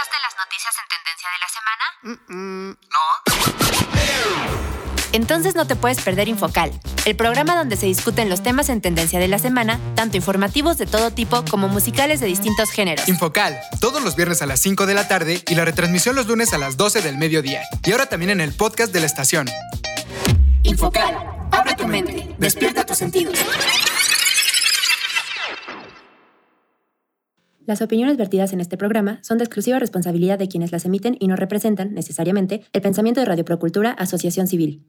escuchaste las noticias en tendencia de la semana? No. Entonces no te puedes perder Infocal, el programa donde se discuten los temas en tendencia de la semana, tanto informativos de todo tipo como musicales de distintos géneros. Infocal, todos los viernes a las 5 de la tarde y la retransmisión los lunes a las 12 del mediodía. Y ahora también en el podcast de la estación. Infocal, abre tu mente, despierta tus sentidos. Las opiniones vertidas en este programa son de exclusiva responsabilidad de quienes las emiten y no representan, necesariamente, el pensamiento de Radio Procultura Asociación Civil.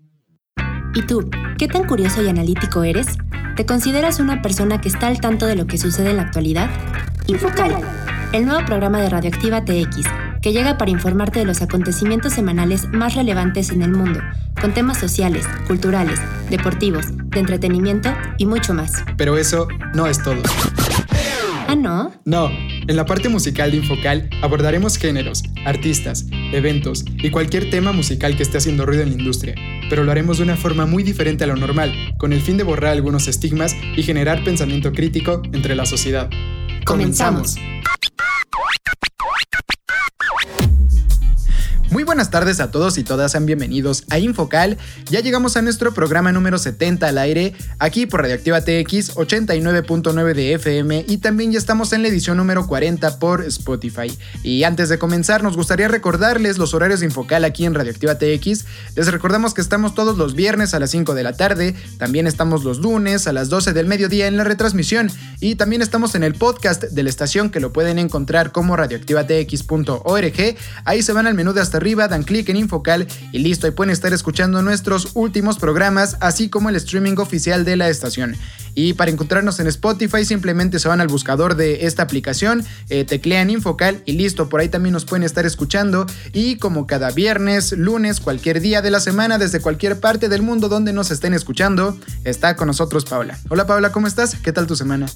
¿Y tú, qué tan curioso y analítico eres? ¿Te consideras una persona que está al tanto de lo que sucede en la actualidad? Infocal, el nuevo programa de Radioactiva TX, que llega para informarte de los acontecimientos semanales más relevantes en el mundo, con temas sociales, culturales, deportivos, de entretenimiento y mucho más. Pero eso no es todo. ¿Ah, no? No. En la parte musical de Infocal abordaremos géneros, artistas, eventos y cualquier tema musical que esté haciendo ruido en la industria, pero lo haremos de una forma muy diferente a lo normal, con el fin de borrar algunos estigmas y generar pensamiento crítico entre la sociedad. Comenzamos. Muy buenas tardes a todos y todas, sean bienvenidos a Infocal. Ya llegamos a nuestro programa número 70 al aire, aquí por Radioactiva TX 89.9 de FM y también ya estamos en la edición número 40 por Spotify. Y antes de comenzar, nos gustaría recordarles los horarios de Infocal aquí en Radioactiva TX. Les recordamos que estamos todos los viernes a las 5 de la tarde, también estamos los lunes a las 12 del mediodía en la retransmisión y también estamos en el podcast de la estación que lo pueden encontrar como radioactivatx.org. Ahí se van al menú de hasta arriba, dan clic en Infocal y listo, ahí pueden estar escuchando nuestros últimos programas, así como el streaming oficial de la estación. Y para encontrarnos en Spotify simplemente se van al buscador de esta aplicación, eh, teclean Infocal y listo, por ahí también nos pueden estar escuchando. Y como cada viernes, lunes, cualquier día de la semana, desde cualquier parte del mundo donde nos estén escuchando, está con nosotros Paula. Hola Paula, ¿cómo estás? ¿Qué tal tu semana?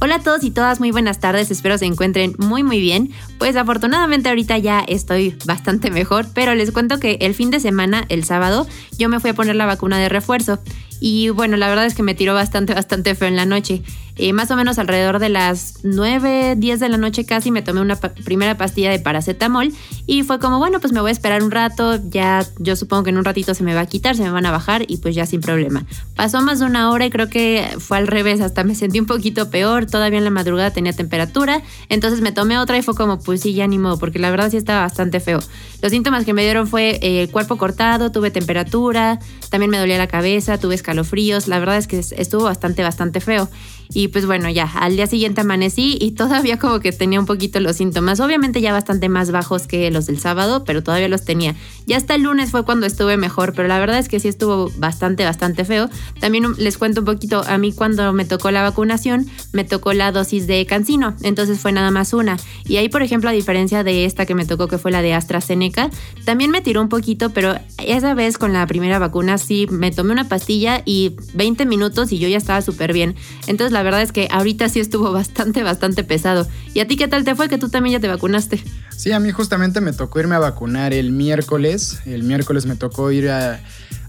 Hola a todos y todas, muy buenas tardes, espero se encuentren muy muy bien. Pues afortunadamente ahorita ya estoy bastante mejor, pero les cuento que el fin de semana, el sábado, yo me fui a poner la vacuna de refuerzo y bueno, la verdad es que me tiró bastante, bastante feo en la noche. Eh, más o menos alrededor de las 9, 10 de la noche casi me tomé una primera pastilla de paracetamol y fue como, bueno, pues me voy a esperar un rato, ya yo supongo que en un ratito se me va a quitar, se me van a bajar y pues ya sin problema. Pasó más de una hora y creo que fue al revés, hasta me sentí un poquito peor, todavía en la madrugada tenía temperatura, entonces me tomé otra y fue como, pues sí, ya ni modo, porque la verdad sí estaba bastante feo. Los síntomas que me dieron fue eh, cuerpo cortado, tuve temperatura, también me dolía la cabeza, tuve escalofríos, la verdad es que estuvo bastante, bastante feo. Y pues bueno, ya, al día siguiente amanecí y todavía como que tenía un poquito los síntomas, obviamente ya bastante más bajos que los del sábado, pero todavía los tenía. Ya hasta el lunes fue cuando estuve mejor, pero la verdad es que sí estuvo bastante, bastante feo. También les cuento un poquito, a mí cuando me tocó la vacunación, me tocó la dosis de cancino, entonces fue nada más una. Y ahí, por ejemplo, a diferencia de esta que me tocó, que fue la de AstraZeneca, también me tiró un poquito, pero esa vez con la primera vacuna sí me tomé una pastilla y 20 minutos y yo ya estaba súper bien. Entonces la verdad es que ahorita sí estuvo bastante, bastante pesado. ¿Y a ti qué tal te fue que tú también ya te vacunaste? Sí, a mí justamente me tocó irme a vacunar el miércoles. El miércoles me tocó ir a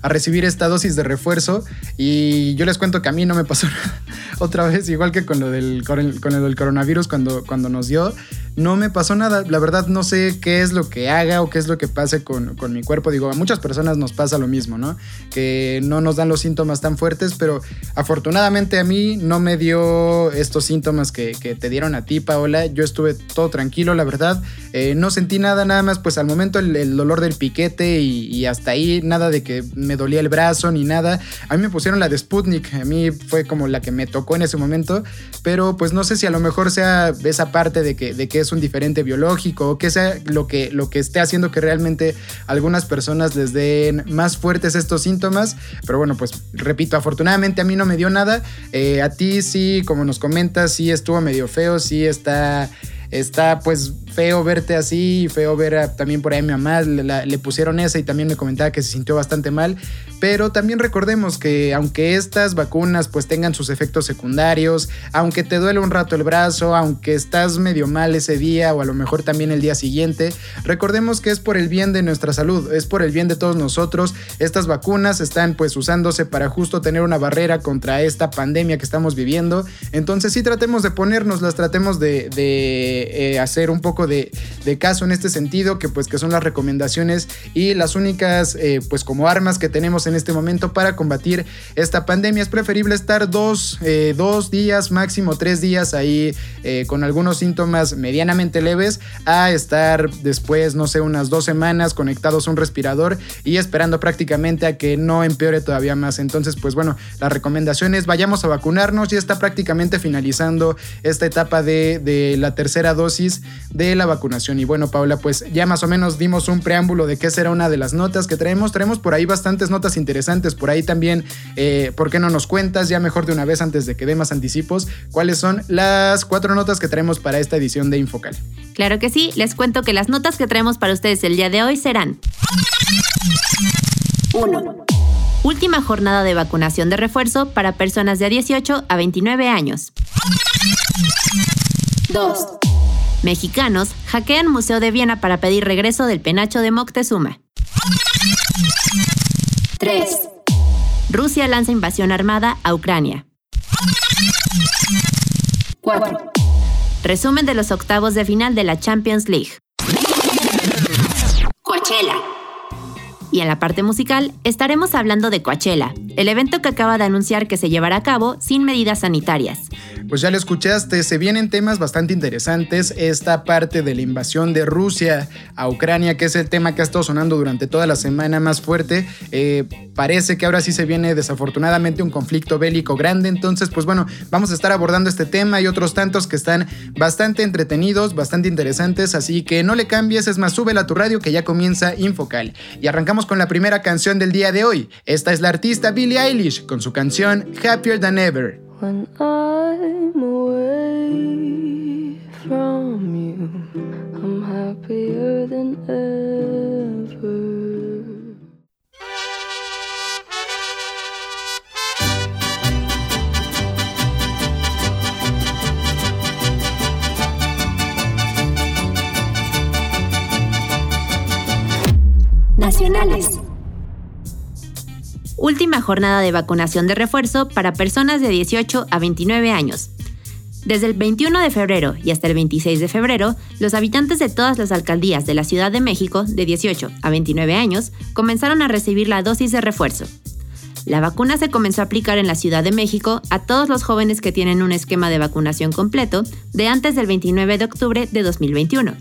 recibir esta dosis de refuerzo. Y yo les cuento que a mí no me pasó nada. Otra vez, igual que con lo del, con el, del coronavirus cuando, cuando nos dio, no me pasó nada. La verdad no sé qué es lo que haga o qué es lo que pase con, con, mi cuerpo. Digo, a muchas personas nos pasa lo mismo, ¿no? Que no nos dan los síntomas tan fuertes, pero afortunadamente a mí no me dio estos síntomas que, que te dieron a ti, Paola. Yo estuve todo tranquilo, la verdad. Eh, no sentí nada, nada más, pues al momento el, dolor del piquete y, hasta ahí, nada de que me dolía el brazo ni nada. A mí me pusieron la de Sputnik, a mí fue como la que me tocó en ese momento, pero pues no sé si a lo mejor sea esa parte de que, de que es un diferente biológico o que sea lo que, lo que esté haciendo que realmente algunas personas les den más fuertes estos síntomas, pero bueno, pues repito, afortunadamente a mí no me dio nada, eh, a ti sí, como nos comentas, sí estuvo medio feo, sí está está pues feo verte así, feo ver también por ahí a mi mamá, le, pusieron esa y también me comentaba que se sintió bastante mal, pero también recordemos que aunque estas vacunas pues tengan sus efectos secundarios, aunque te duele un rato el brazo, aunque estás medio mal ese día o a lo mejor también el día siguiente, recordemos que es por el bien de nuestra salud, es por el bien de todos nosotros, estas vacunas están pues usándose para justo tener una barrera contra esta pandemia que estamos viviendo, entonces sí tratemos de ponernos, las tratemos de eh, hacer un poco de, caso en este sentido, que pues que son las recomendaciones y las únicas eh, pues como armas que tenemos en este momento para combatir esta pandemia. Es preferible estar dos, dos días, máximo tres días ahí con algunos síntomas medianamente leves a estar después, no sé, unas dos semanas conectados a un respirador y esperando prácticamente a que no empeore todavía más. Entonces, pues bueno, la recomendación es vayamos a vacunarnos, ya está prácticamente finalizando esta etapa de, de la tercera dosis de la vacunación. Y bueno, Paula, pues ya más o menos dimos un preámbulo de qué será una de las notas que traemos. Traemos por ahí bastantes notas interesantes, por ahí también, eh, ¿por qué no nos cuentas ya mejor de una vez antes de que dé más anticipos? ¿Cuáles son las cuatro notas que traemos para esta edición de Infocal? Claro que sí, les cuento que las notas que traemos para ustedes el día de hoy serán 1. Última jornada de vacunación de refuerzo para personas de 18 a 29 años. 2. Mexicanos hackean Museo de Viena para pedir regreso del penacho de Moctezuma. 3. Rusia lanza invasión armada a Ucrania. 4. Resumen de los octavos de final de la Champions League. Coachella. Y en la parte musical estaremos hablando de Coachella, el evento que acaba de anunciar que se llevará a cabo sin medidas sanitarias. Pues ya lo escuchaste, se vienen temas bastante interesantes. Esta parte de la invasión de Rusia a Ucrania, que es el tema que ha estado sonando durante toda la semana más fuerte, eh, parece que ahora sí se viene desafortunadamente un conflicto bélico grande. Entonces, pues bueno, vamos a estar abordando este tema y otros tantos que están bastante entretenidos, bastante interesantes. Así que no le cambies, es más, súbela a tu radio que ya comienza Infocal. Y arrancamos con la primera canción del día de hoy. Esta es la artista Billie Eilish con su canción Happier Than Ever. When I'm away from you, I'm happier than ever. Última jornada de vacunación de refuerzo para personas de 18 a 29 años. Desde el 21 de febrero y hasta el 26 de febrero, los habitantes de todas las alcaldías de la Ciudad de México de 18 a 29 años comenzaron a recibir la dosis de refuerzo. La vacuna se comenzó a aplicar en la Ciudad de México a todos los jóvenes que tienen un esquema de vacunación completo de antes del 29 de octubre de 2021.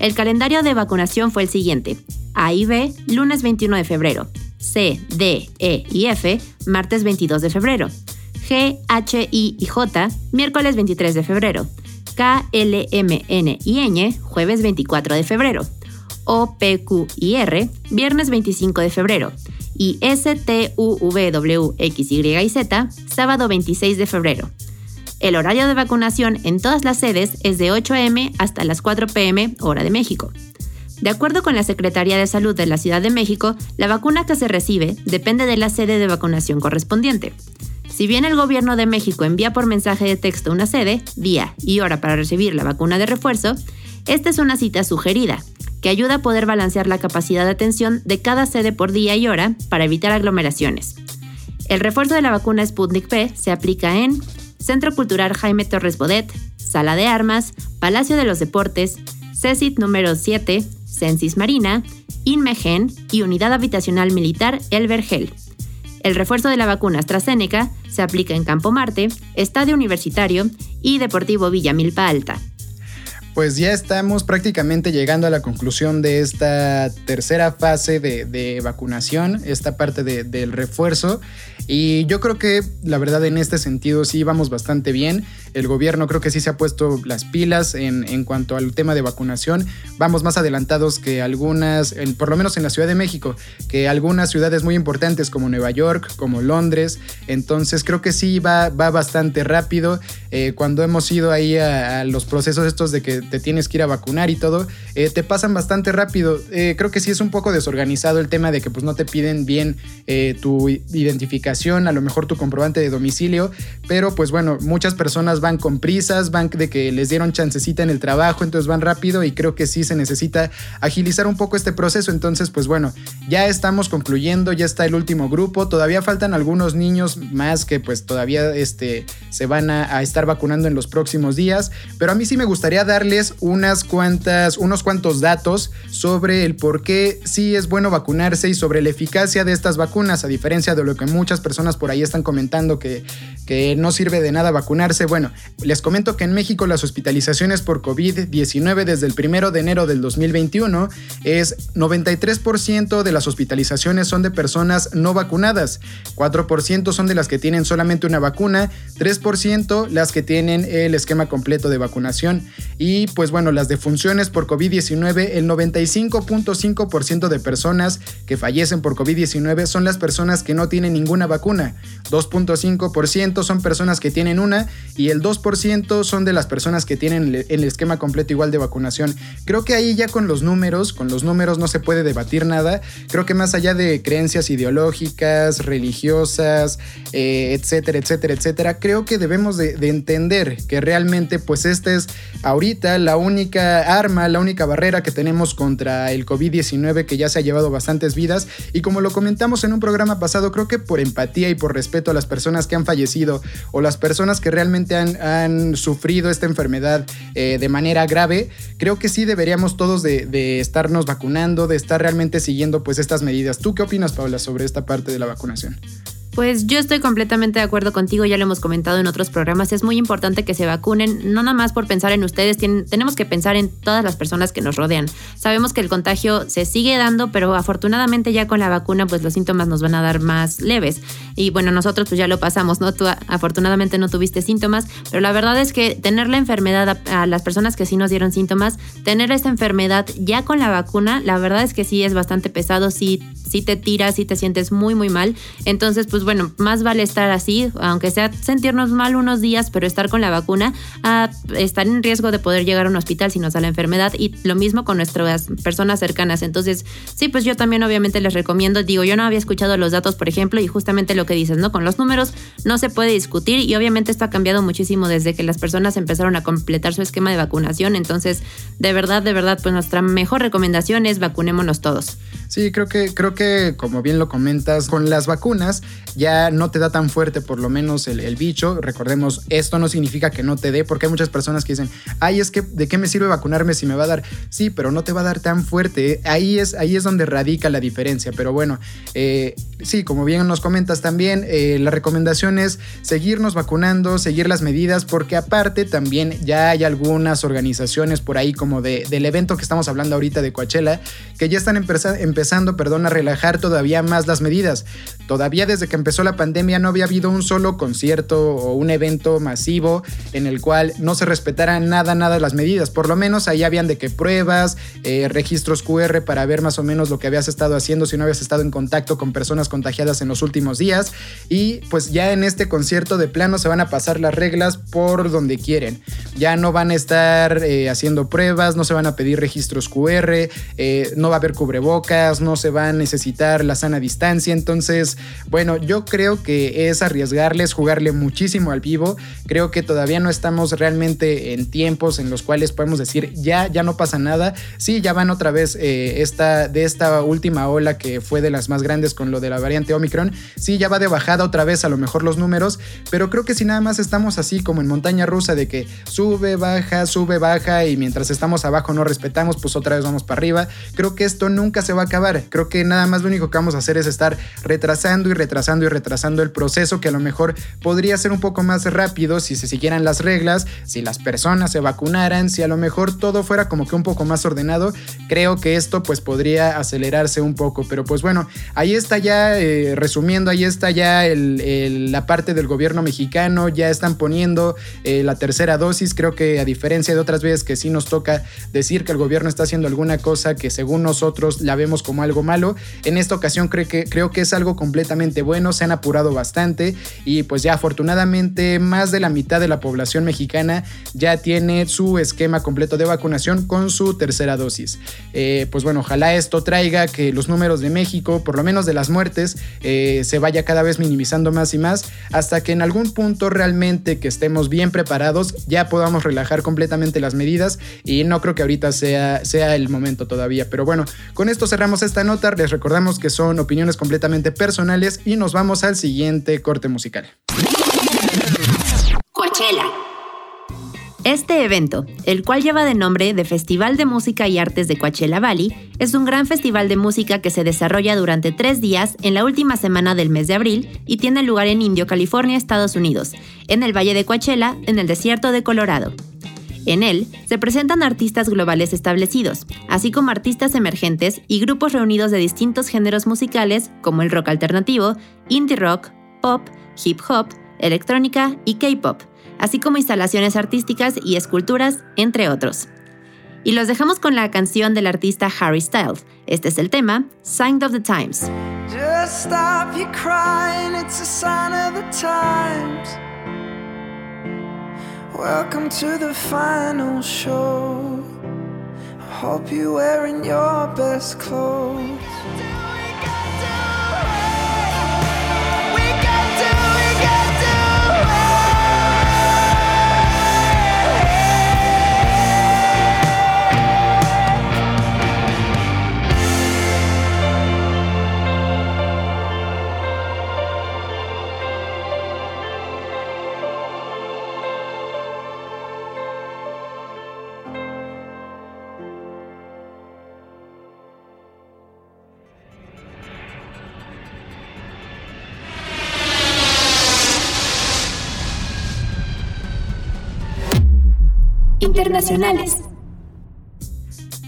El calendario de vacunación fue el siguiente. A y B, lunes 21 de febrero. C, D, E y F, martes 22 de febrero. G, H, I y J, miércoles 23 de febrero. K, L, M, N y Ñ, jueves 24 de febrero. O, P, Q y R, viernes 25 de febrero. Y S, T, U, V, W, X, Y y Z, sábado 26 de febrero. El horario de vacunación en todas las sedes es de 8 a.m. hasta las 4 p.m. hora de México. De acuerdo con la Secretaría de Salud de la Ciudad de México, la vacuna que se recibe depende de la sede de vacunación correspondiente. Si bien el Gobierno de México envía por mensaje de texto una sede, día y hora para recibir la vacuna de refuerzo, esta es una cita sugerida, que ayuda a poder balancear la capacidad de atención de cada sede por día y hora para evitar aglomeraciones. El refuerzo de la vacuna Sputnik P se aplica en Centro Cultural Jaime Torres Bodet, Sala de Armas, Palacio de los Deportes, CECIT número 7, Censis Marina, Inmegen y Unidad Habitacional Militar El Vergel. El refuerzo de la vacuna AstraZeneca se aplica en Campo Marte, Estadio Universitario y Deportivo Villa Milpa Alta pues ya estamos prácticamente llegando a la conclusión de esta tercera fase de, vacunación, esta parte del refuerzo. Y yo creo que la verdad en este sentido sí vamos bastante bien. El gobierno creo que sí se ha puesto las pilas en, en cuanto al tema de vacunación. Vamos más adelantados que algunas, por lo menos en la Ciudad de México, que algunas ciudades muy importantes como Nueva York, como Londres. Entonces creo que sí va, va bastante rápido. Eh, cuando hemos ido ahí a los procesos estos de que te tienes que ir a vacunar y todo, eh, te pasan bastante rápido. Eh, creo que sí es un poco desorganizado el tema de que pues no te piden bien eh, tu identificación, a lo mejor tu comprobante de domicilio, pero pues bueno, muchas personas van con prisas, van de que les dieron chancecita en el trabajo, entonces van rápido y creo que sí se necesita agilizar un poco este proceso. Entonces pues bueno, ya estamos concluyendo, ya está el último grupo, todavía faltan algunos niños más que pues todavía este, se van a, a estar vacunando en los próximos días, pero a mí sí me gustaría darle unas cuantas, unos cuantos datos sobre el por qué sí es bueno vacunarse y sobre la eficacia de estas vacunas, a diferencia de lo que muchas personas por ahí están comentando que, que no sirve de nada vacunarse. Bueno, les comento que en México las hospitalizaciones por COVID-19 desde el primero de enero del 2021 es 93% de las hospitalizaciones son de personas no vacunadas, 4% son de las que tienen solamente una vacuna, 3% las que tienen el esquema completo de vacunación y pues bueno, las defunciones por COVID-19, el 95.5% de personas que fallecen por COVID-19 son las personas que no tienen ninguna vacuna, 2.5% son personas que tienen una y el 2% son de las personas que tienen el esquema completo igual de vacunación. Creo que ahí ya con los números, con los números no se puede debatir nada, creo que más allá de creencias ideológicas, religiosas, eh, etcétera, etcétera, etcétera, creo que debemos de, de entender que realmente pues esta es ahorita la única arma, la única barrera que tenemos contra el COVID-19 que ya se ha llevado bastantes vidas y como lo comentamos en un programa pasado, creo que por empatía y por respeto a las personas que han fallecido o las personas que realmente han, sufrido esta enfermedad eh, de manera grave, creo que sí deberíamos todos de, de, estarnos vacunando, de estar realmente siguiendo pues estas medidas. ¿Tú qué opinas, Paula, sobre esta parte de la vacunación? Pues yo estoy completamente de acuerdo contigo, ya lo hemos comentado en otros programas, es muy importante que se vacunen, no nada más por pensar en ustedes, tenemos que pensar en todas las personas que nos rodean. Sabemos que el contagio se sigue dando, pero afortunadamente ya con la vacuna pues los síntomas nos van a dar más leves. Y bueno, nosotros pues ya lo pasamos, ¿no? Tú afortunadamente no tuviste síntomas, pero la verdad es que tener la enfermedad a, las personas que sí nos dieron síntomas, tener esta enfermedad ya con la vacuna, la verdad es que sí es bastante pesado, sí, sí te tiras, sí te sientes muy, muy mal. Entonces, pues pues bueno, más vale estar así, aunque sea sentirnos mal unos días, pero estar con la vacuna, a estar en riesgo de poder llegar a un hospital si nos da la enfermedad y lo mismo con nuestras personas cercanas. Entonces, sí, pues yo también obviamente les recomiendo, digo, yo no había escuchado los datos, por ejemplo, y justamente lo que dices, ¿no? Con los números no se puede discutir y obviamente esto ha cambiado muchísimo desde que las personas empezaron a completar su esquema de vacunación. Entonces, de verdad, de verdad, pues nuestra mejor recomendación es vacunémonos todos. Sí, creo que, creo que, como bien lo comentas, con las vacunas ya no te da tan fuerte por lo menos el, bicho. Recordemos, esto no significa que no te dé, porque hay muchas personas que dicen, ay, es que ¿de qué me sirve vacunarme si me va a dar? Sí, pero no te va a dar tan fuerte. Ahí es, ahí es donde radica la diferencia. Pero bueno, eh, sí, como bien nos comentas también, eh, la recomendación es seguirnos vacunando, seguir las medidas, porque aparte también ya hay algunas organizaciones por ahí como de, del evento que estamos hablando ahorita de Coachella, que ya están empezando perdón, a relajar todavía más las medidas. Todavía desde que empezó la pandemia no había habido un solo concierto o un evento masivo en el cual no se respetaran nada, nada las medidas. Por lo menos ahí habían de que pruebas, eh, registros QR para ver más o menos lo que habías estado haciendo si no habías estado en contacto con personas contagiadas en los últimos días. Y pues ya en este concierto de plano se van a pasar las reglas por donde quieren. Ya no van a estar eh, haciendo pruebas, no se van a pedir registros QR, eh, no va a haber cubrebocas, no se va a necesitar la sana distancia. Entonces, bueno, yo creo que es arriesgarles, jugarle muchísimo al vivo. Creo que todavía no estamos realmente en tiempos en los cuales podemos decir ya, ya no pasa nada. Sí, ya van otra vez eh, esta, de esta última ola que fue de las más grandes con lo de la variante Omicron. Sí, ya va de bajada otra vez a lo mejor los números, pero creo que si nada más estamos así como en montaña rusa de que sube, baja, sube, baja y mientras estamos abajo no respetamos, pues otra vez vamos para arriba. Creo que esto nunca se va a acabar. Creo que nada más lo único que vamos a hacer es estar retrasando y retrasando y retrasando el proceso que a lo mejor podría ser un poco más rápido si se siguieran las reglas, si las personas se vacunaran, si a lo mejor todo fuera como que un poco más ordenado, creo que esto pues podría acelerarse un poco, pero pues bueno, ahí está ya, eh, resumiendo, ahí está ya la parte del gobierno mexicano, ya están poniendo eh, la tercera dosis, creo que a diferencia de otras veces que sí nos toca decir que el gobierno está haciendo alguna cosa que según nosotros la vemos como algo malo, en esta ocasión creo que, creo que es algo completamente bueno, se han apurado bastante y pues ya afortunadamente más de la mitad de la población mexicana ya tiene su esquema completo de vacunación con su tercera dosis. Eh, pues bueno, ojalá esto traiga que los números de México, por lo menos de las muertes, eh, se vaya cada vez minimizando más y más hasta que en algún punto realmente que estemos bien preparados ya podamos relajar completamente las medidas y no creo que ahorita sea, sea el momento todavía. Pero bueno, con esto cerramos esta nota, les recordamos que son opiniones completamente personales y nos vamos al siguiente corte musical. Coachella. Este evento, el cual lleva de nombre de Festival de Música y Artes de Coachella Valley, es un gran festival de música que se desarrolla durante tres días en la última semana del mes de abril y tiene lugar en Indio, California, Estados Unidos, en el Valle de Coachella, en el desierto de Colorado. En él se presentan artistas globales establecidos, así como artistas emergentes y grupos reunidos de distintos géneros musicales como el rock alternativo, indie rock, pop, hip hop, electrónica y K-pop así como instalaciones artísticas y esculturas, entre otros. Y los dejamos con la canción del artista Harry Styles. Este es el tema, Sign of the Times. Welcome to the final show. Hope you're wearing your best clothes.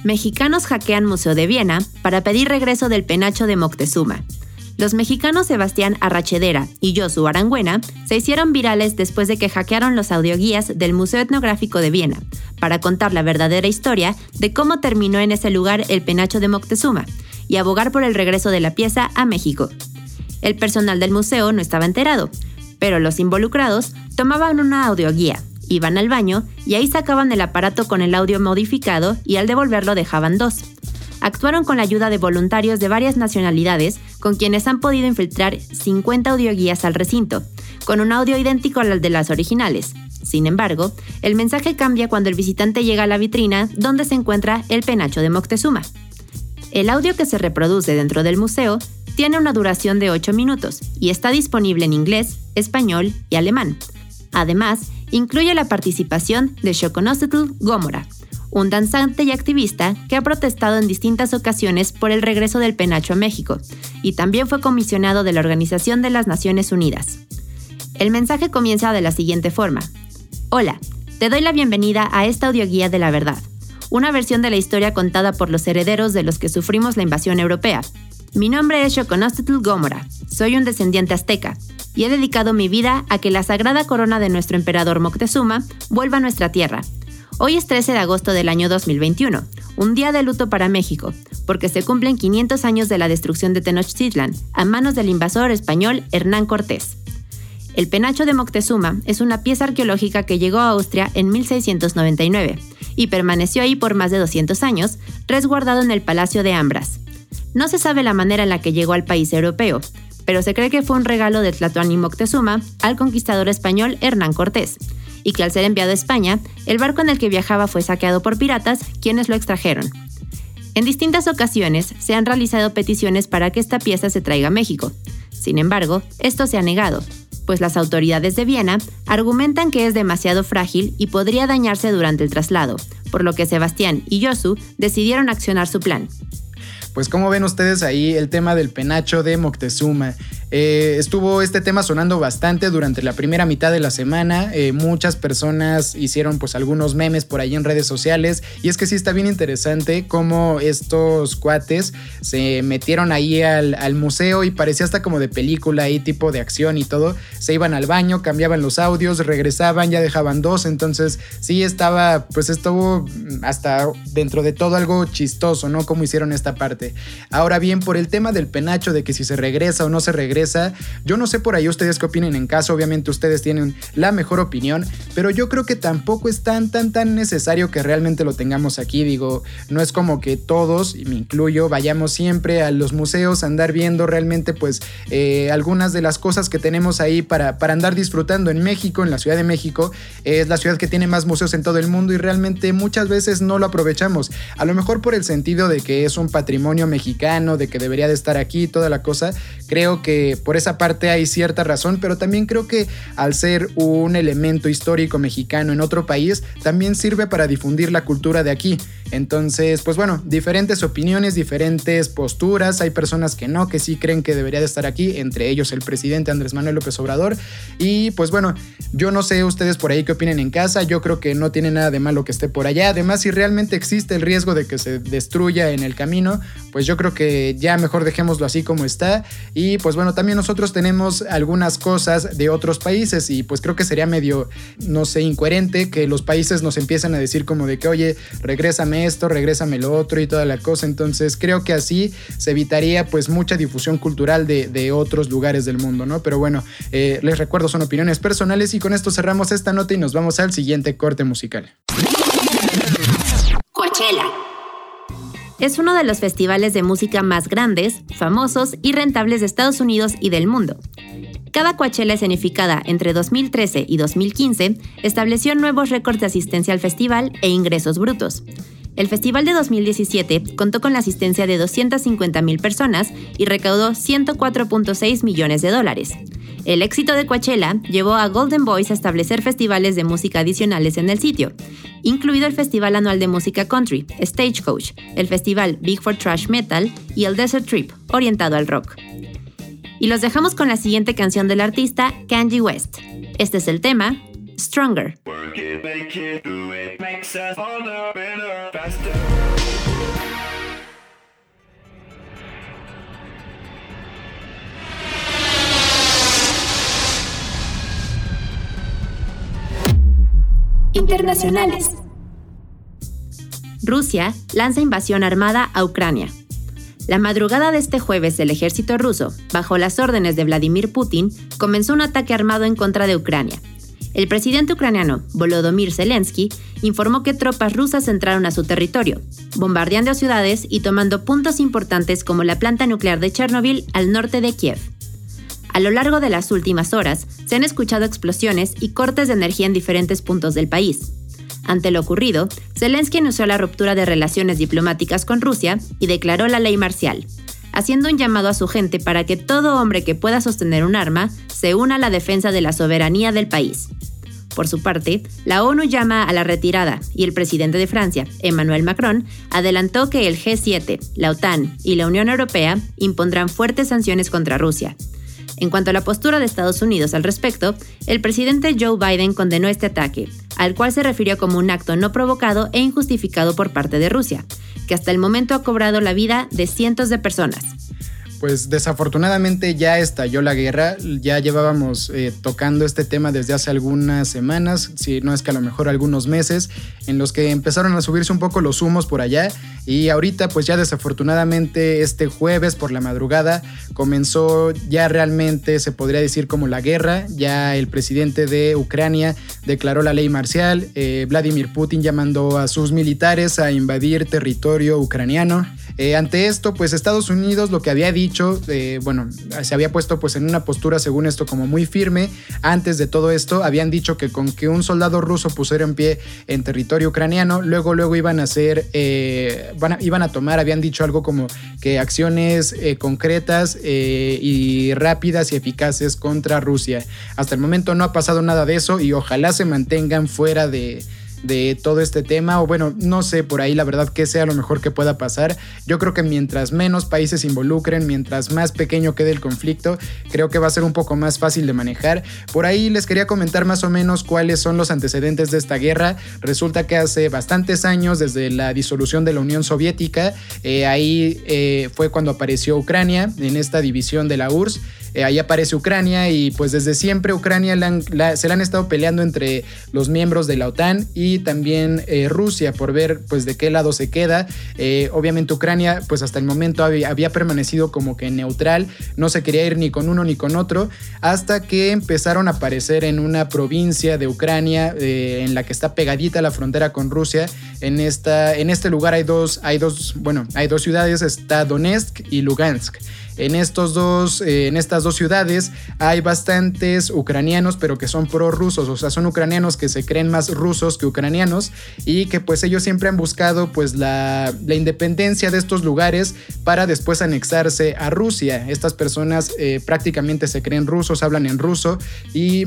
Mexicanos hackean Museo de Viena para pedir regreso del penacho de Moctezuma. Los mexicanos Sebastián Arrachedera y Josu Arangüena se hicieron virales después de que hackearon los audioguías del Museo Etnográfico de Viena para contar la verdadera historia de cómo terminó en ese lugar el penacho de Moctezuma y abogar por el regreso de la pieza a México. El personal del museo no estaba enterado, pero los involucrados tomaban una audioguía iban al baño y ahí sacaban el aparato con el audio modificado y al devolverlo dejaban dos. Actuaron con la ayuda de voluntarios de varias nacionalidades con quienes han podido infiltrar 50 audioguías al recinto, con un audio idéntico al de las originales. Sin embargo, el mensaje cambia cuando el visitante llega a la vitrina donde se encuentra el penacho de Moctezuma. El audio que se reproduce dentro del museo tiene una duración de 8 minutos y está disponible en inglés, español y alemán. Además, incluye la participación de Shokonostitl Gómora, un danzante y activista que ha protestado en distintas ocasiones por el regreso del penacho a México, y también fue comisionado de la Organización de las Naciones Unidas. El mensaje comienza de la siguiente forma. Hola, te doy la bienvenida a esta audioguía de la verdad, una versión de la historia contada por los herederos de los que sufrimos la invasión europea. Mi nombre es Shokonostitl Gómora, soy un descendiente azteca, y he dedicado mi vida a que la sagrada corona de nuestro emperador Moctezuma vuelva a nuestra tierra. Hoy es 13 de agosto del año 2021, un día de luto para México, porque se cumplen 500 años de la destrucción de Tenochtitlan a manos del invasor español Hernán Cortés. El penacho de Moctezuma es una pieza arqueológica que llegó a Austria en 1699 y permaneció ahí por más de 200 años, resguardado en el Palacio de Ambras. No se sabe la manera en la que llegó al país europeo, pero se cree que fue un regalo de Tlatoani Moctezuma al conquistador español Hernán Cortés, y que al ser enviado a España, el barco en el que viajaba fue saqueado por piratas, quienes lo extrajeron. En distintas ocasiones se han realizado peticiones para que esta pieza se traiga a México. Sin embargo, esto se ha negado, pues las autoridades de Viena argumentan que es demasiado frágil y podría dañarse durante el traslado, por lo que Sebastián y Yosu decidieron accionar su plan. Pues como ven ustedes ahí el tema del penacho de Moctezuma. Eh, estuvo este tema sonando bastante durante la primera mitad de la semana. Eh, muchas personas hicieron pues algunos memes por ahí en redes sociales. Y es que sí está bien interesante cómo estos cuates se metieron ahí al, museo y parecía hasta como de película ahí, tipo de acción y todo. Se iban al baño, cambiaban los audios, regresaban, ya dejaban dos. Entonces sí estaba, pues estuvo hasta dentro de todo algo chistoso, ¿no? Cómo hicieron esta parte. Ahora bien, por el tema del penacho, de que si se regresa o no se regresa, yo no sé por ahí ustedes qué opinen en caso, obviamente ustedes tienen la mejor opinión, pero yo creo que tampoco es tan, tan, tan necesario que realmente lo tengamos aquí. Digo, no es como que todos, y me incluyo, vayamos siempre a los museos a andar viendo realmente pues eh, algunas de las cosas que tenemos ahí para, para andar disfrutando en México, en la Ciudad de México. Es la ciudad que tiene más museos en todo el mundo y realmente muchas veces no lo aprovechamos. A lo mejor por el sentido de que es un patrimonio mexicano, de que debería de estar aquí, toda la cosa. Creo que por esa parte hay cierta razón, pero también creo que al ser un elemento histórico mexicano en otro país, también sirve para difundir la cultura de aquí. Entonces, pues bueno, diferentes opiniones, diferentes posturas. Hay personas que no, que sí creen que debería de estar aquí, entre ellos el presidente Andrés Manuel López Obrador. Y pues bueno, yo no sé ustedes por ahí qué opinen en casa. Yo creo que no tiene nada de malo que esté por allá. Además, si realmente existe el riesgo de que se destruya en el camino, pues yo creo que ya mejor dejémoslo así como está. Y pues bueno, también nosotros tenemos algunas cosas de otros países y pues creo que sería medio, no sé, incoherente que los países nos empiecen a decir como de que, oye, regrésame esto, regrésame lo otro y toda la cosa. Entonces creo que así se evitaría pues mucha difusión cultural de, otros lugares del mundo, ¿no? Pero bueno, eh, les recuerdo, son opiniones personales y con esto cerramos esta nota y nos vamos al siguiente corte musical. Coachella. Es uno de los festivales de música más grandes, famosos y rentables de Estados Unidos y del mundo. Cada Coachella escenificada entre 2013 y 2015 estableció nuevos récords de asistencia al festival e ingresos brutos. El festival de 2017 contó con la asistencia de 250.000 personas y recaudó 104.6 millones de dólares. El éxito de Coachella llevó a Golden Boys a establecer festivales de música adicionales en el sitio, incluido el Festival Anual de Música Country, Stagecoach, el Festival Big for Trash Metal y el Desert Trip, orientado al rock. Y los dejamos con la siguiente canción del artista, Kanye West. Este es el tema, Stronger. Internacionales. Rusia lanza invasión armada a Ucrania. La madrugada de este jueves el ejército ruso, bajo las órdenes de Vladimir Putin, comenzó un ataque armado en contra de Ucrania, el presidente ucraniano, Volodymyr Zelensky, informó que tropas rusas entraron a su territorio, bombardeando ciudades y tomando puntos importantes como la planta nuclear de Chernobyl al norte de Kiev. A lo largo de las últimas horas, se han escuchado explosiones y cortes de energía en diferentes puntos del país. Ante lo ocurrido, Zelensky anunció la ruptura de relaciones diplomáticas con Rusia y declaró la ley marcial, haciendo un llamado a su gente para que todo hombre que pueda sostener un arma se una a la defensa de la soberanía del país. Por su parte, la ONU llama a la retirada y el presidente de Francia, Emmanuel Macron, adelantó que el G7, la OTAN y la Unión Europea impondrán fuertes sanciones contra Rusia. En cuanto a la postura de Estados Unidos al respecto, el presidente Joe Biden condenó este ataque, al cual se refirió como un acto no provocado e injustificado por parte de Rusia, que hasta el momento ha cobrado la vida de cientos de personas pues desafortunadamente ya estalló la guerra, ya llevábamos eh, tocando este tema desde hace algunas semanas, si no es que a lo mejor algunos meses, en los que empezaron a subirse un poco los humos por allá. Y ahorita pues ya desafortunadamente este jueves por la madrugada comenzó ya realmente se podría decir como la guerra, ya el presidente de Ucrania declaró la ley marcial, eh, Vladimir Putin llamando a sus militares a invadir territorio ucraniano. Eh, ante esto, pues Estados Unidos lo que había dicho, eh, bueno, se había puesto pues en una postura según esto como muy firme. Antes de todo esto, habían dicho que con que un soldado ruso pusiera en pie en territorio ucraniano, luego, luego iban a hacer, eh, iban a tomar, habían dicho algo como que acciones concretas y rápidas y eficaces contra Rusia. Hasta el momento no ha pasado nada de eso y ojalá se mantengan fuera de de todo este tema, o bueno, no sé por ahí la verdad que sea lo mejor que pueda pasar. Yo creo que mientras menos países se involucren, mientras más pequeño quede el conflicto, creo que va a ser un poco más fácil de manejar. Por ahí les quería comentar más o menos cuáles son los antecedentes de esta guerra. Resulta que hace bastantes años, desde la disolución de la Unión Soviética, eh, ahí eh, fue cuando apareció Ucrania en esta división de la URSS. Eh, ahí aparece Ucrania y pues desde siempre Ucrania se la han estado peleando entre los miembros de la OTAN y también eh, Rusia por ver pues de qué lado se queda. Eh, obviamente Ucrania pues hasta el momento había, permanecido como que neutral, no se quería ir ni con uno ni con otro, hasta que empezaron a aparecer en una provincia de Ucrania en la que está pegadita la frontera con Rusia. En, esta, en este lugar hay dos, hay dos, bueno, hay dos ciudades, está Donetsk y Lugansk. En, estos dos, eh, en estas dos ciudades hay bastantes ucranianos, pero que son prorrusos, o sea, son ucranianos que se creen más rusos que ucranianos y que pues ellos siempre han buscado pues la, independencia de estos lugares para después anexarse a Rusia. Estas personas eh, prácticamente se creen rusos, hablan en ruso y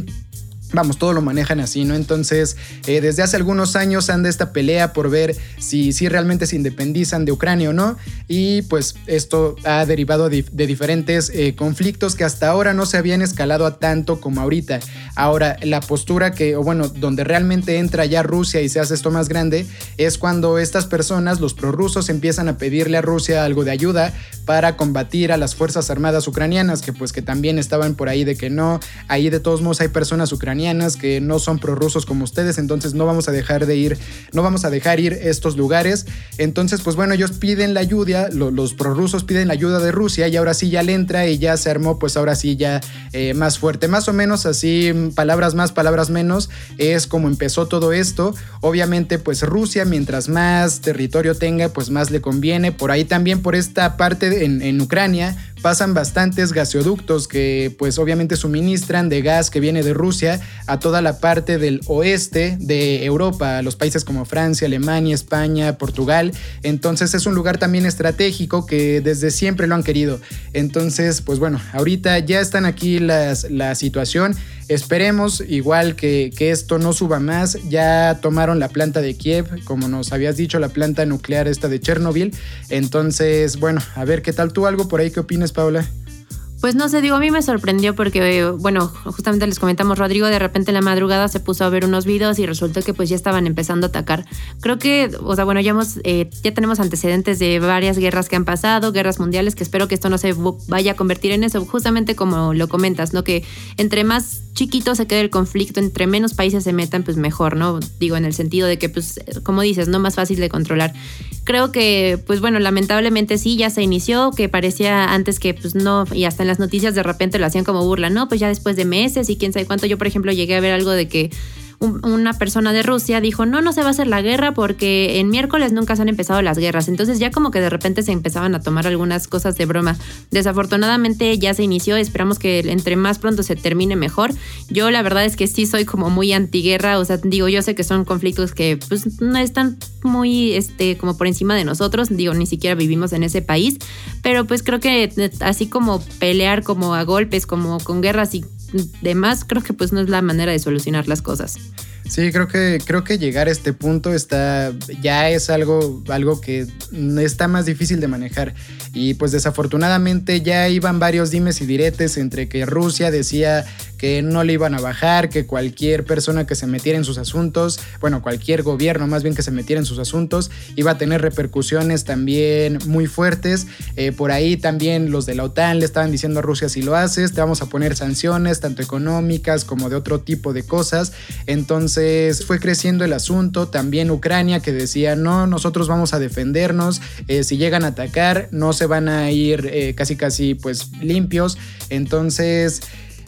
Vamos, todo lo manejan así, ¿no? Entonces, eh, desde hace algunos años anda esta pelea por ver si, si realmente se independizan de Ucrania o no. Y pues esto ha derivado de, diferentes eh, conflictos que hasta ahora no se habían escalado a tanto como ahorita. Ahora, la postura que, o bueno, donde realmente entra ya Rusia y se hace esto más grande, es cuando estas personas, los prorrusos, empiezan a pedirle a Rusia algo de ayuda para combatir a las Fuerzas Armadas ucranianas, que pues que también estaban por ahí de que no, ahí de todos modos hay personas ucranianas que no son prorrusos como ustedes, entonces no vamos a dejar de ir, no vamos a dejar ir estos lugares. Entonces, pues bueno, ellos piden la ayuda, los prorrusos piden la ayuda de Rusia y ahora sí ya le entra y ya se armó, pues ahora sí ya eh, más fuerte. Más o menos así, palabras más, palabras menos, es como empezó todo esto. Obviamente, pues Rusia, mientras más territorio tenga, pues más le conviene. Por ahí también, por esta parte en, en Ucrania, pasan bastantes gaseoductos que pues obviamente suministran de gas que viene de Rusia a toda la parte del oeste de Europa, a los países como Francia, Alemania, España, Portugal. Entonces es un lugar también estratégico que desde siempre lo han querido. Entonces, pues bueno, ahorita ya están aquí las, la situación. Esperemos igual que, que, esto no suba más. Ya tomaron la planta de Kiev, como nos habías dicho, la planta nuclear esta de Chernobyl. Entonces, bueno, a ver qué tal tú algo por ahí, ¿qué opinas, Paula? Pues no sé, digo, a mí me sorprendió porque, bueno, justamente les comentamos, Rodrigo de repente en la madrugada se puso a ver unos videos y resultó que pues ya estaban empezando a atacar. Creo que, o sea, bueno, ya, hemos, eh, ya tenemos antecedentes de varias guerras que han pasado, guerras mundiales, que espero que esto no se vaya a convertir en eso, justamente como lo comentas, ¿no? Que entre más chiquito se quede el conflicto, entre menos países se metan, pues mejor, ¿no? Digo, en el sentido de que, pues, como dices, no más fácil de controlar. Creo que, pues bueno, lamentablemente sí, ya se inició, que parecía antes que, pues no, y hasta en las noticias de repente lo hacían como burla, ¿no? Pues ya después de meses y quién sabe cuánto. Yo, por ejemplo, llegué a ver algo de que una persona de Rusia dijo, no, no se va a hacer la guerra porque en miércoles nunca se han empezado las guerras. Entonces ya como que de repente se empezaban a tomar algunas cosas de broma. Desafortunadamente ya se inició, esperamos que entre más pronto se termine mejor. Yo la verdad es que sí soy como muy antiguerra, o sea, digo, yo sé que son conflictos que pues no están muy este como por encima de nosotros, digo, ni siquiera vivimos en ese país, pero pues creo que así como pelear como a golpes, como con guerras y demás, creo que pues no es la manera de solucionar las cosas. Sí, creo que, creo que llegar a este punto está, ya es algo, algo que está más difícil de manejar. Y pues desafortunadamente ya iban varios dimes y diretes entre que Rusia decía que no le iban a bajar, que cualquier persona que se metiera en sus asuntos, bueno, cualquier gobierno más bien que se metiera en sus asuntos, iba a tener repercusiones también muy fuertes. Eh, por ahí también los de la OTAN le estaban diciendo a Rusia, si lo haces, te vamos a poner sanciones, tanto económicas como de otro tipo de cosas. Entonces fue creciendo el asunto. También Ucrania que decía, no, nosotros vamos a defendernos, eh, si llegan a atacar, no se van a ir eh, casi casi pues limpios. Entonces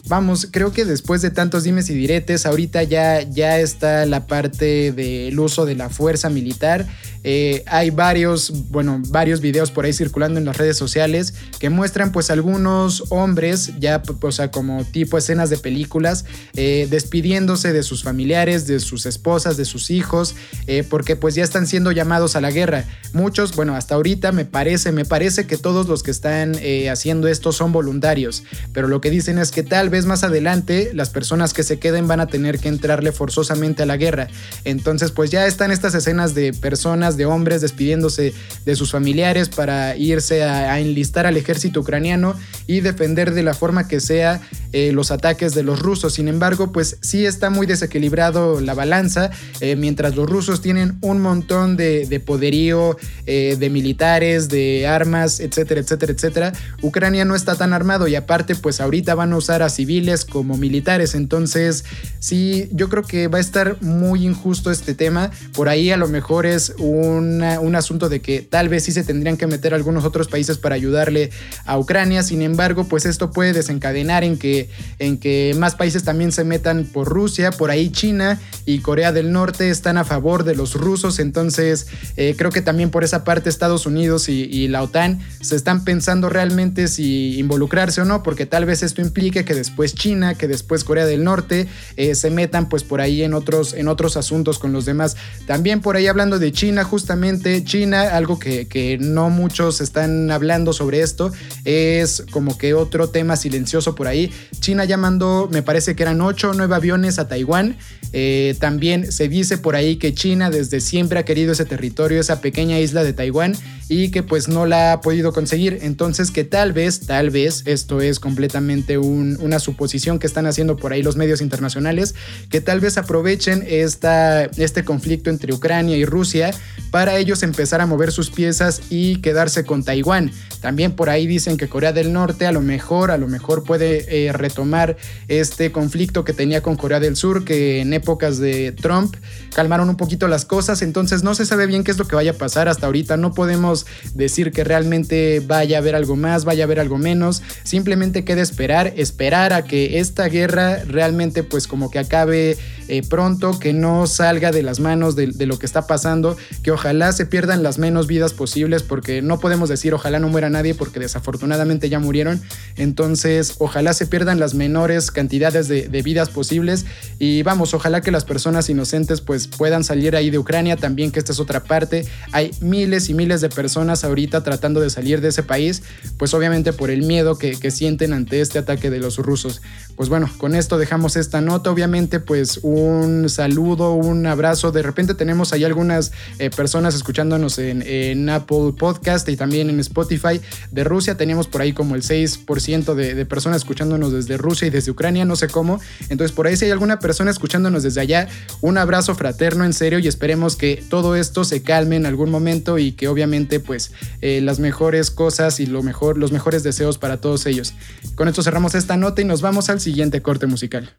vamos, creo que después de tantos dimes y diretes, ahorita ya, ya está la parte del uso de la fuerza militar. Eh, hay varios, bueno, varios videos por ahí circulando en las redes sociales que muestran pues algunos hombres, ya, o sea, como tipo escenas de películas, eh, despidiéndose de sus familiares, de sus esposas, de sus hijos, eh, porque pues ya están siendo llamados a la guerra. Muchos, bueno, hasta ahorita me parece, me parece que todos los que están haciendo esto son voluntarios, pero lo que dicen es que tal vez más adelante las personas que se queden van a tener que entrarle forzosamente a la guerra. Entonces pues ya están estas escenas de personas de hombres despidiéndose de sus familiares para irse a, enlistar al ejército ucraniano y defender de la forma que sea eh, los ataques de los rusos. Sin embargo, pues sí está muy desequilibrado la balanza, eh, mientras los rusos tienen un montón de, poderío, eh, de militares, de armas, etcétera, etcétera, etcétera. Ucrania no está tan armado y aparte, pues ahorita van a usar a civiles como militares. Entonces, sí, yo creo que va a estar muy injusto este tema. Por ahí a lo mejor es un un asunto de que tal vez sí se tendrían que meter algunos otros países para ayudarle a Ucrania. Sin embargo, pues esto puede desencadenar en que que, en que más países también se metan por Rusia, por ahí China y Corea del Norte están a favor de los rusos, entonces eh, creo que también por esa parte Estados Unidos y, la OTAN se están pensando realmente si involucrarse o no, porque tal vez esto implique que después China, que después Corea del Norte eh, se metan pues por ahí en otros, en otros asuntos con los demás. También por ahí hablando de China, justamente China, algo que, que no muchos están hablando sobre esto, es como que otro tema silencioso por ahí. China ya mandó, me parece que eran 8 o 9 aviones a Taiwán. Eh, también se dice por ahí que China desde siempre ha querido ese territorio, esa pequeña isla de Taiwán y que pues no la ha podido conseguir. Entonces que tal vez, tal vez, esto es completamente una suposición que están haciendo por ahí los medios internacionales, que tal vez aprovechen esta, este conflicto entre Ucrania y Rusia para ellos empezar a mover sus piezas y quedarse con Taiwán. También por ahí dicen que Corea del Norte a lo mejor, a lo mejor puede eh, retomar este conflicto que tenía con Corea del Sur, que en épocas de Trump calmaron un poquito las cosas, entonces no se sabe bien qué es lo que vaya a pasar hasta ahorita, no podemos decir que realmente vaya a haber algo más, vaya a haber algo menos, simplemente queda esperar, esperar a que esta guerra realmente pues como que acabe eh, pronto, que no salga de las manos de, lo que está pasando, que ojalá se pierdan las menos vidas posibles, porque no podemos decir ojalá no muera nadie, porque desafortunadamente ya murieron, entonces ojalá se pierdan las menores cantidades de, vidas posibles. Y vamos, ojalá que las personas inocentes pues puedan salir ahí de Ucrania, también que esta es otra parte, hay miles y miles de personas ahorita tratando de salir de ese país, pues obviamente por el miedo que sienten ante este ataque de los rusos. Pues bueno, con esto dejamos esta nota, obviamente pues un saludo, un abrazo, de repente tenemos ahí algunas eh, personas escuchándonos en, Apple Podcast y también en Spotify. De Rusia, teníamos por ahí como el 6% de, de personas escuchándonos desde Rusia y desde Ucrania, no sé cómo, entonces por ahí si hay alguna persona escuchándonos desde allá, un abrazo fraterno en serio y esperemos que todo esto se calme en algún momento y que obviamente pues eh, las mejores cosas y lo mejor, los mejores deseos para todos ellos. Con esto cerramos esta nota y nos vamos al siguiente corte musical.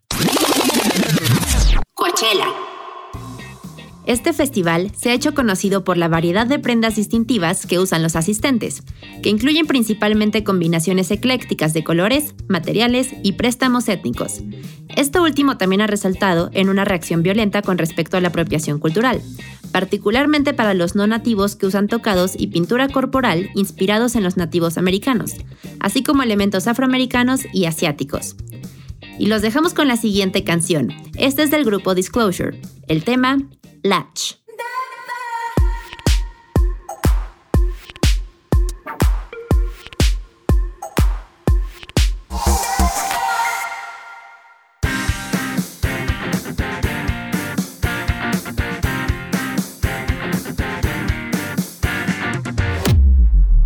Coachella. Este festival se ha hecho conocido por la variedad de prendas distintivas que usan los asistentes, que incluyen principalmente combinaciones eclécticas de colores, materiales y préstamos étnicos. Esto último también ha resaltado en una reacción violenta con respecto a la apropiación cultural, particularmente para los no nativos que usan tocados y pintura corporal inspirados en los nativos americanos, así como elementos afroamericanos y asiáticos. Y los dejamos con la siguiente canción. Este es del grupo Disclosure. El tema, Latch.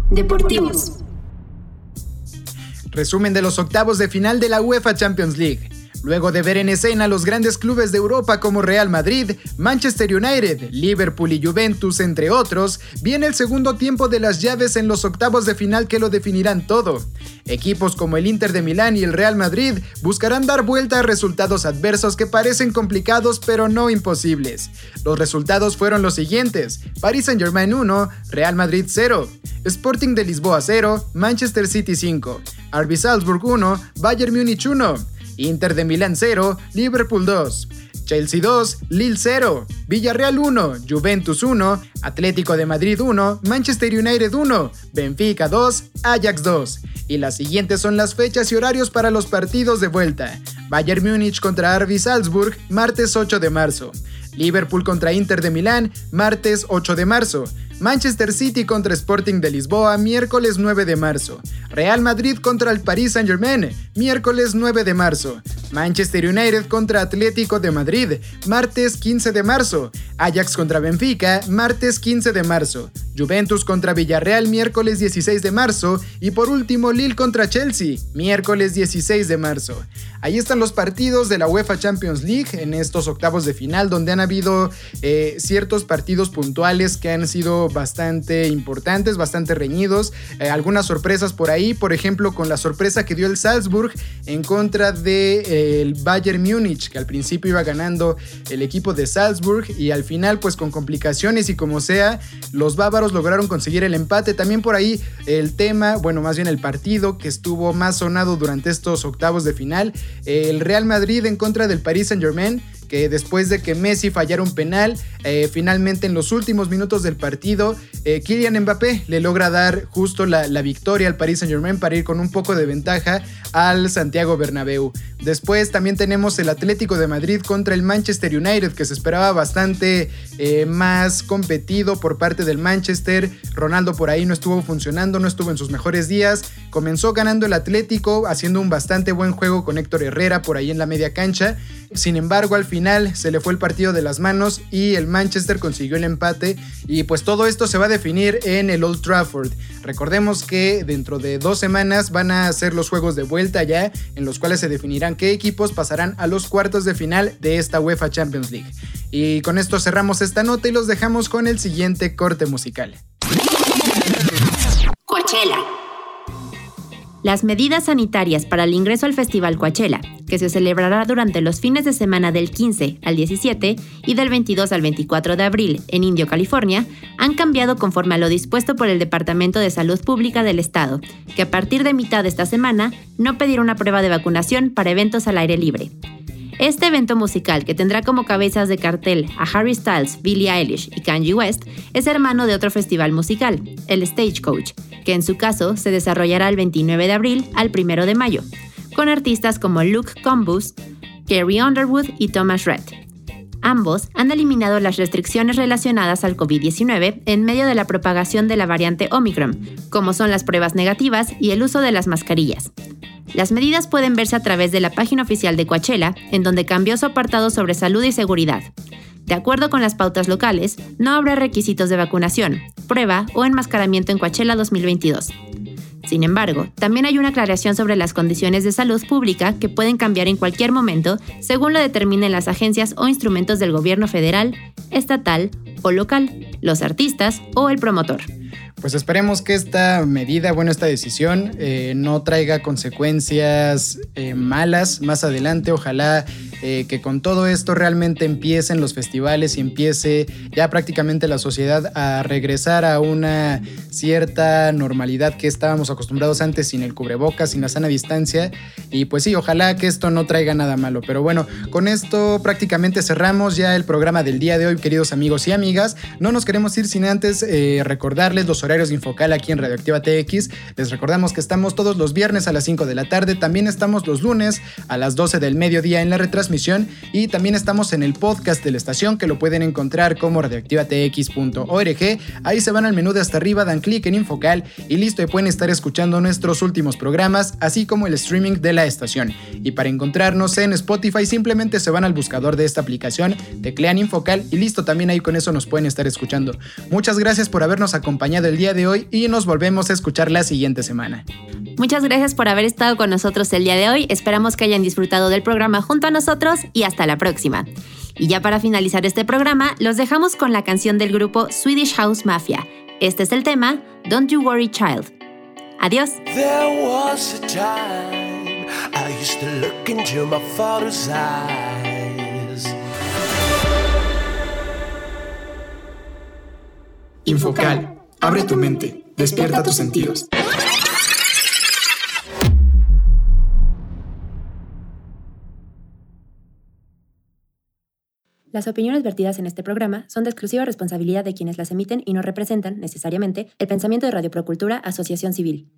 Deportivos. Resumen de los octavos de final de la UEFA Champions League. Luego de ver en escena los grandes clubes de Europa como Real Madrid, Manchester United, Liverpool y Juventus, entre otros, viene el segundo tiempo de las llaves en los octavos de final que lo definirán todo. Equipos como el Inter de Milán y el Real Madrid buscarán dar vuelta a resultados adversos que parecen complicados pero no imposibles. Los resultados fueron los siguientes: Paris Saint-Germain 1, Real Madrid 0, Sporting de Lisboa 0, Manchester City 5, RB Salzburg 1, Bayern Múnich 1. Inter de Milán 0, Liverpool 2. Chelsea 2, Lille 0, Villarreal 1, Juventus 1, Atlético de Madrid 1, Manchester United 1, Benfica 2, Ajax 2. Y las siguientes son las fechas y horarios para los partidos de vuelta. Bayern Múnich contra RB Salzburg, martes 8 de marzo. Liverpool contra Inter de Milán, martes 8 de marzo. Manchester City contra Sporting de Lisboa, miércoles 9 de marzo. Real Madrid contra el Paris Saint-Germain, miércoles 9 de marzo. Manchester United contra Atlético de Madrid, martes 15 de marzo. Ajax contra Benfica, martes 15 de marzo. Juventus contra Villarreal, miércoles 16 de marzo. Y por último, Lille contra Chelsea, miércoles 16 de marzo. Ahí están los partidos de la UEFA Champions League en estos octavos de final, donde han habido eh, ciertos partidos puntuales que han sido bastante importantes, bastante reñidos. Eh, algunas sorpresas por ahí, por ejemplo, con la sorpresa que dio el Salzburg en contra del de, el Bayern Múnich, que al principio iba ganando el equipo de Salzburg y al final, pues con complicaciones y como sea, los bávaros lograron conseguir el empate. También por ahí el tema, bueno, más bien el partido que estuvo más sonado durante estos octavos de final, el Real Madrid en contra del Paris Saint Germain después de que Messi fallara un penal, eh, finalmente en los últimos minutos del partido, eh, Kylian Mbappé le logra dar justo la, la, victoria al Paris Saint Germain para ir con un poco de ventaja al Santiago Bernabéu. Después también tenemos el Atlético de Madrid contra el Manchester United, que se esperaba bastante eh, más competido por parte del Manchester. Ronaldo por ahí no estuvo funcionando, no estuvo en sus mejores días. Comenzó ganando el Atlético, haciendo un bastante buen juego con Héctor Herrera por ahí en la media cancha. Sin embargo, al final se le fue el partido de las manos y el Manchester consiguió el empate. Y pues todo esto se va a definir en el Old Trafford. Recordemos que dentro de dos semanas van a ser los juegos de vuelta ya, en los cuales se definirán qué equipos pasarán a los cuartos de final de esta UEFA Champions League. Y con esto cerramos esta nota y los dejamos con el siguiente corte musical. Coachella. Las medidas sanitarias para el ingreso al Festival Coachella, que se celebrará durante los fines de semana del 15 al 17 y del 22 al 24 de abril en Indio, California, han cambiado conforme a lo dispuesto por el Departamento de Salud Pública del Estado, que a partir de mitad de esta semana no pedirá una prueba de vacunación para eventos al aire libre. Este evento musical, que tendrá como cabezas de cartel a Harry Styles, Billie Eilish y Kanye West, es hermano de otro festival musical, el Stagecoach, que en su caso se desarrollará el 29 de abril al 1 de mayo, con artistas como Luke Combus, Carrie Underwood y Thomas Rhett. Ambos han eliminado las restricciones relacionadas al COVID-19 en medio de la propagación de la variante Omicron, como son las pruebas negativas y el uso de las mascarillas. Las medidas pueden verse a través de la página oficial de Coachella, en donde cambió su apartado sobre salud y seguridad. De acuerdo con las pautas locales, no habrá requisitos de vacunación, prueba o enmascaramiento en Coachella 2022. Sin embargo, también hay una aclaración sobre las condiciones de salud pública que pueden cambiar en cualquier momento según lo determinen las agencias o instrumentos del gobierno federal, estatal o local, los artistas o el promotor. Pues esperemos que esta medida, bueno, esta decisión eh, no traiga consecuencias eh, malas más adelante. Ojalá eh, que con todo esto realmente empiecen los festivales y empiece ya prácticamente la sociedad a regresar a una cierta normalidad que estábamos acostumbrados antes sin el cubrebocas, sin la sana distancia. Y pues sí, ojalá que esto no traiga nada malo. Pero bueno, con esto prácticamente cerramos ya el programa del día de hoy, queridos amigos y amigas. No nos queremos ir sin antes recordarles los horarios de Infocal aquí en Radioactiva TX. Les recordamos que estamos todos los viernes a las 5 de la tarde, también estamos los lunes a las 12 del mediodía en la retransmisión y también estamos en el podcast de la estación que lo pueden encontrar como radioactivatx.org. Ahí se van al menú de hasta arriba, dan clic en Infocal y listo y pueden estar escuchando nuestros últimos programas, así como el streaming de la estación. Y para encontrarnos en Spotify simplemente se van al buscador de esta aplicación, teclean Infocal y listo, también ahí con eso nos pueden estar escuchando. Muchas gracias por habernos acompañado día de hoy y nos volvemos a escuchar la siguiente semana. Muchas gracias por haber estado con nosotros el día de hoy. Esperamos que hayan disfrutado del programa junto a nosotros y hasta la próxima. Y ya para finalizar este programa, los dejamos con la canción del grupo Swedish House Mafia. Este es el tema Don't You Worry Child. Adiós. Infocal. Abre tu mente, despierta tus sentidos. Las opiniones vertidas en este programa son de exclusiva responsabilidad de quienes las emiten y no representan, necesariamente, el pensamiento de Radio Procultura Asociación Civil.